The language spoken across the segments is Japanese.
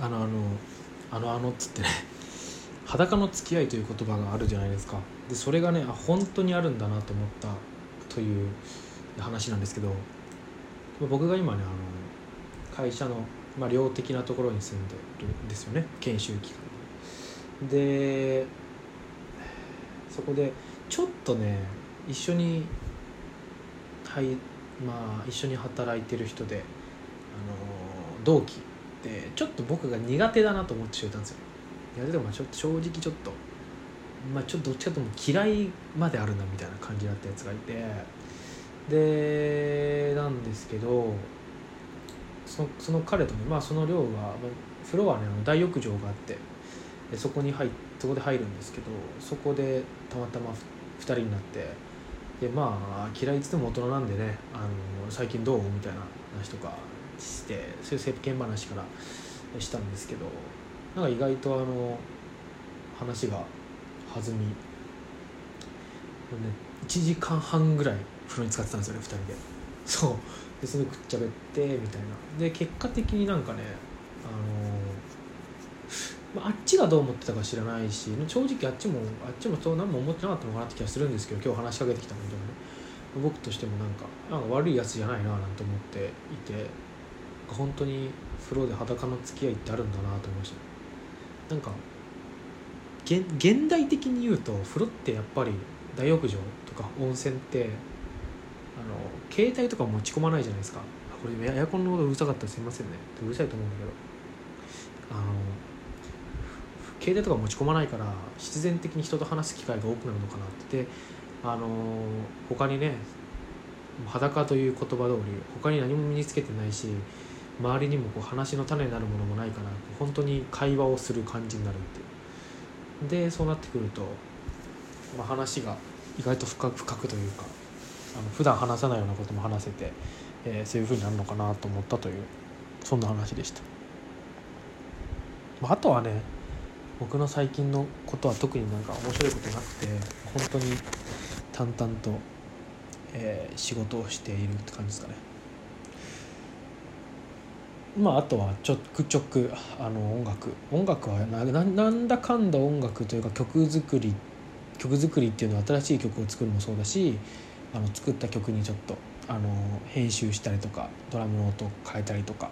あのあのあのあのっつってね。裸の付き合いという言葉があるじゃないですか。でそれがねあ本当にあるんだなと思ったという話なんですけど。僕が今ねあの会社の、まあ、寮的なところに住んでるんですよね。研修期間。でそこでちょっとね一緒にはいまあ一緒に働いてる人であの同期でちょっと僕が苦手だなと思ってしまったんですよ。苦手でもちょっと正直ちょっとまあちょっとどっちかというと嫌いまであるなみたいな感じだったやつがいて。でなんですけどそのその彼とねまあその寮がフロアね大浴場があってでそこに入そこで入るんですけどそこでたまたま2人になってでまあ嫌いっつっても大人なんでねあの最近どう？みたいな話とかしてそういう世間話からしたんですけどなんか意外とあの話が弾み、ね、1時間半ぐらい風呂に使ってたんですよね2人で。そう。でそれくっちゃべってみたいな。で結果的になんかねあの、まあ、っちがどう思ってたか知らないし正直あっちもあっちもそう何も思ってなかったのかなって気がするんですけど今日話しかけてきたのでね僕としてもなんかなんか悪いやつじゃないななんて思っていて。本当に風呂で裸の付き合いってあるんだなと思いました。なんか現代的に言うと風呂ってやっぱり大浴場とか温泉ってあの携帯とか持ち込まないじゃないですか。これエアコンの音うるさかったらすいませんね。うるさいと思うんだけど。あの携帯とか持ち込まないから必然的に人と話す機会が多くなるのかなって。であの他にね裸という言葉通り他に何も身につけてないし周りにもこう話の種になるものもないから本当に会話をする感じになるっていう。でそうなってくると、まあ、話が意外と深く深くというかあの普段話さないようなことも話せて、えー、そういうふうになるのかなと思ったというそんな話でした、まあ、あとはね僕の最近のことは特になんか面白いことなくて本当に淡々と、えー、仕事をしているって感じですかね。まああとはちょくちょくあの音楽。音楽はなんだかんだ音楽というか曲作り曲作りっていうのは新しい曲を作るもそうだしあの作った曲にちょっとあの編集したりとかドラムの音を変えたりとか、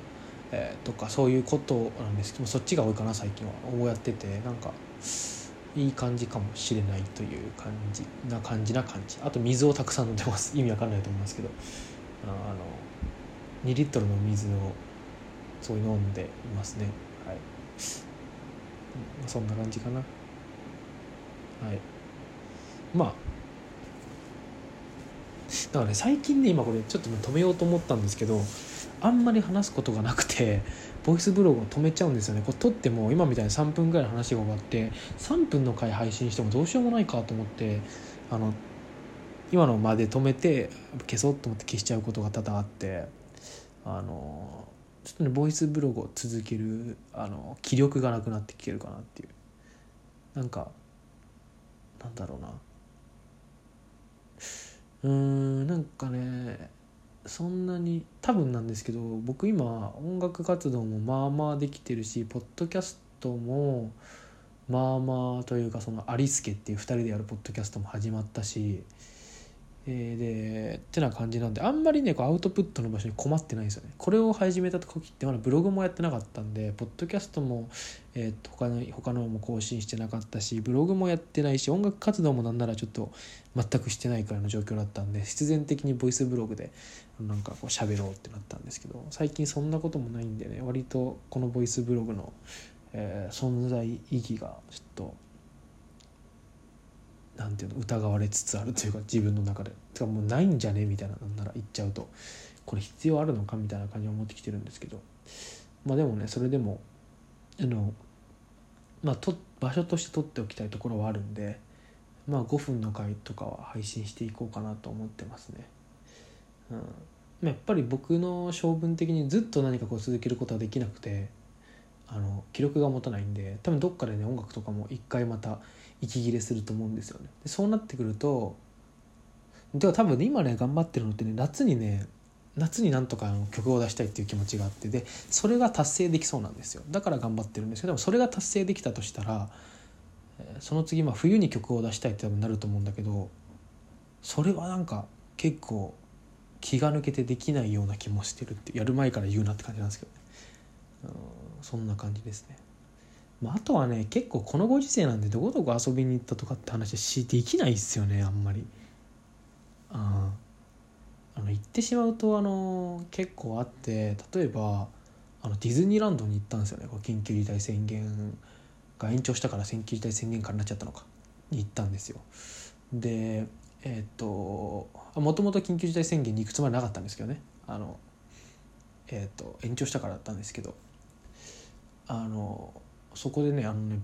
えー、とかそういうことなんですけどそっちが多いかな最近は。こうやっててなんかいい感じかもしれないという感じな感じな感じ。あと水をたくさん飲んでます。意味わかんないと思いますけど。あの2リットルの水をそうい飲んでいますね。はい。そんな感じかな。はい。まあ。だからね最近ね今これちょっと止めようと思ったんですけどあんまり話すことがなくてボイスブログを止めちゃうんですよね。これ撮っても今みたいに3分ぐらいの話が終わって3分の回配信してもどうしようもないかと思ってあの今のまで止めて消そうと思って消しちゃうことが多々あってあのちょっとねボイスブログを続けるあの気力がなくなってきてるかなっていう。なんかなんだろうな。うーんなんかねそんなに多分なんですけど僕今音楽活動もまあまあできてるしポッドキャストもまあまあというかそのアリスケっていう2人でやるポッドキャストも始まったしえー、でってな感じなんであんまりねこうアウトプットの場所に困ってないんですよね。これを始めた時ってまだブログもやってなかったんでポッドキャストも、えー、と他の他のも更新してなかったしブログもやってないし音楽活動もなんならちょっと全くしてないくらの状況だったんで必然的にボイスブログでなんかこう喋ろうってなったんですけど最近そんなこともないんでね割とこのボイスブログの、えー、存在意義がちょっとなんていうの疑われつつあるというか自分の中で。てかもうないんじゃね？みたいななんなら言っちゃうとこれ必要あるのかみたいな感じを持ってきてるんですけど。まあでもねそれでもあのまあと場所として取っておきたいところはあるんでまあ5分の回とかは配信していこうかなと思ってますね。うん、やっぱり僕の性分的にずっと何かこう続けることはできなくてあの記録が持たないんで多分どっかでね音楽とかも一回また息切れすると思うんですよね。でそうなってくるとでは多分ね今ね頑張ってるのってね夏にね夏になんとか曲を出したいっていう気持ちがあってでそれが達成できそうなんですよだから頑張ってるんですけどでもそれが達成できたとしたらその次まあ冬に曲を出したいって多分なると思うんだけどそれはなんか結構気が抜けてできないような気もしてるってやる前から言うなって感じなんですけどね、うん、そんな感じですね。まあ、あとはね結構このご時世なんでどこどこ遊びに行ったとかって話しできないっすよねあんまり。ああの行ってしまうとあの結構あって例えばあのディズニーランドに行ったんですよねこう緊急事態宣言が延長したから緊急事態宣言下になっちゃったのかに行ったんですよ。でえっ、ともともと緊急事態宣言に行くつもりなかったんですけどねあの、えっ、と延長したからだったんですけどあのそこでねあのね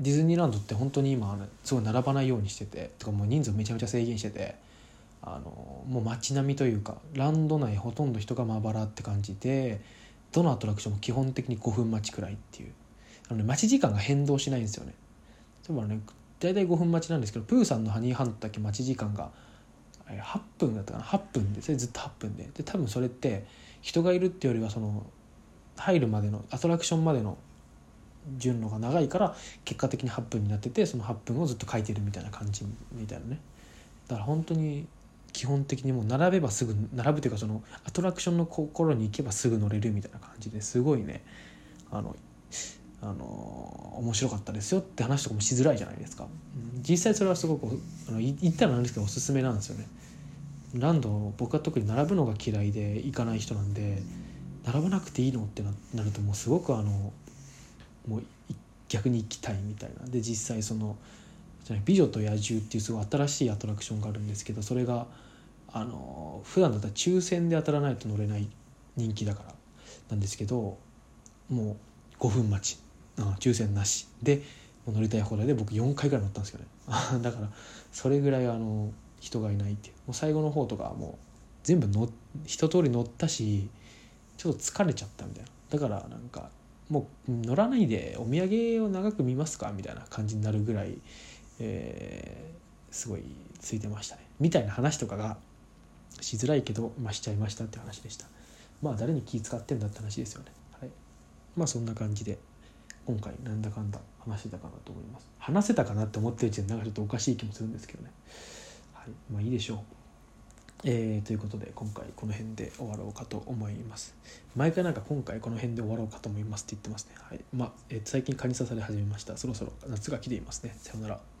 ディズニーランドって本当に今すごい並ばないようにしててとかもう人数めちゃめちゃ制限しててあのもう街並みというかランド内ほとんど人がまばらって感じでどのアトラクションも基本的に5分待ちくらいっていう。あの、ね、待ち時間が変動しないんですよね。例えばね大体5分待ちなんですけどプーさんのハニーハントだけ待ち時間が8分だったかな？8分でそれずっと8分で。で多分それって人がいるっていうよりはその入るまでのアトラクションまでの順路が長いから結果的に8分になっててその8分をずっと書いてるみたいな感じみたいなね。だから本当に基本的にもう並べばすぐ並ぶというかそのアトラクションの心に行けばすぐ乗れるみたいな感じですごいね。あのあの面白かったですよって話とかもしづらいじゃないですか。実際それはすごくあの言ったらなんですけどおすすめなんですよね。ランド僕は特に並ぶのが嫌いで行かない人なんで並ばなくていいのってなるともうすごくあのもう逆に行きたいみたいな。で実際その「美女と野獣」っていうすごい新しいアトラクションがあるんですけどそれがあの普段だったら抽選で当たらないと乗れない人気だからなんですけどもう5分待ち、うん、抽選なし。で乗りたい放題で僕4回ぐらい乗ったんですけどね。だからそれぐらいあの人がいないっていう。もう最後の方とかもう全部の一通り乗ったしちょっと疲れちゃったみたいな。だからなんかもう乗らないでお土産を長く見ますか？みたいな感じになるぐらい、えー、すごいついてましたね。みたいな話とかがしづらいけど、まあ、しちゃいましたって話でした。まあ誰に気使ってんだって話ですよね。はい。まあそんな感じで今回なんだかんだ話せたかなと思います。話せたかなって思ってるうちになんかちょっとおかしい気もするんですけどね。はい。まあいいでしょう。えー、ということで今回この辺で終わろうかと思います。毎回なんか今回この辺で終わろうかと思いますって言ってますね。はい。まあ、えー、最近蚊に刺され始めました。そろそろ夏が来ていますね。さようなら。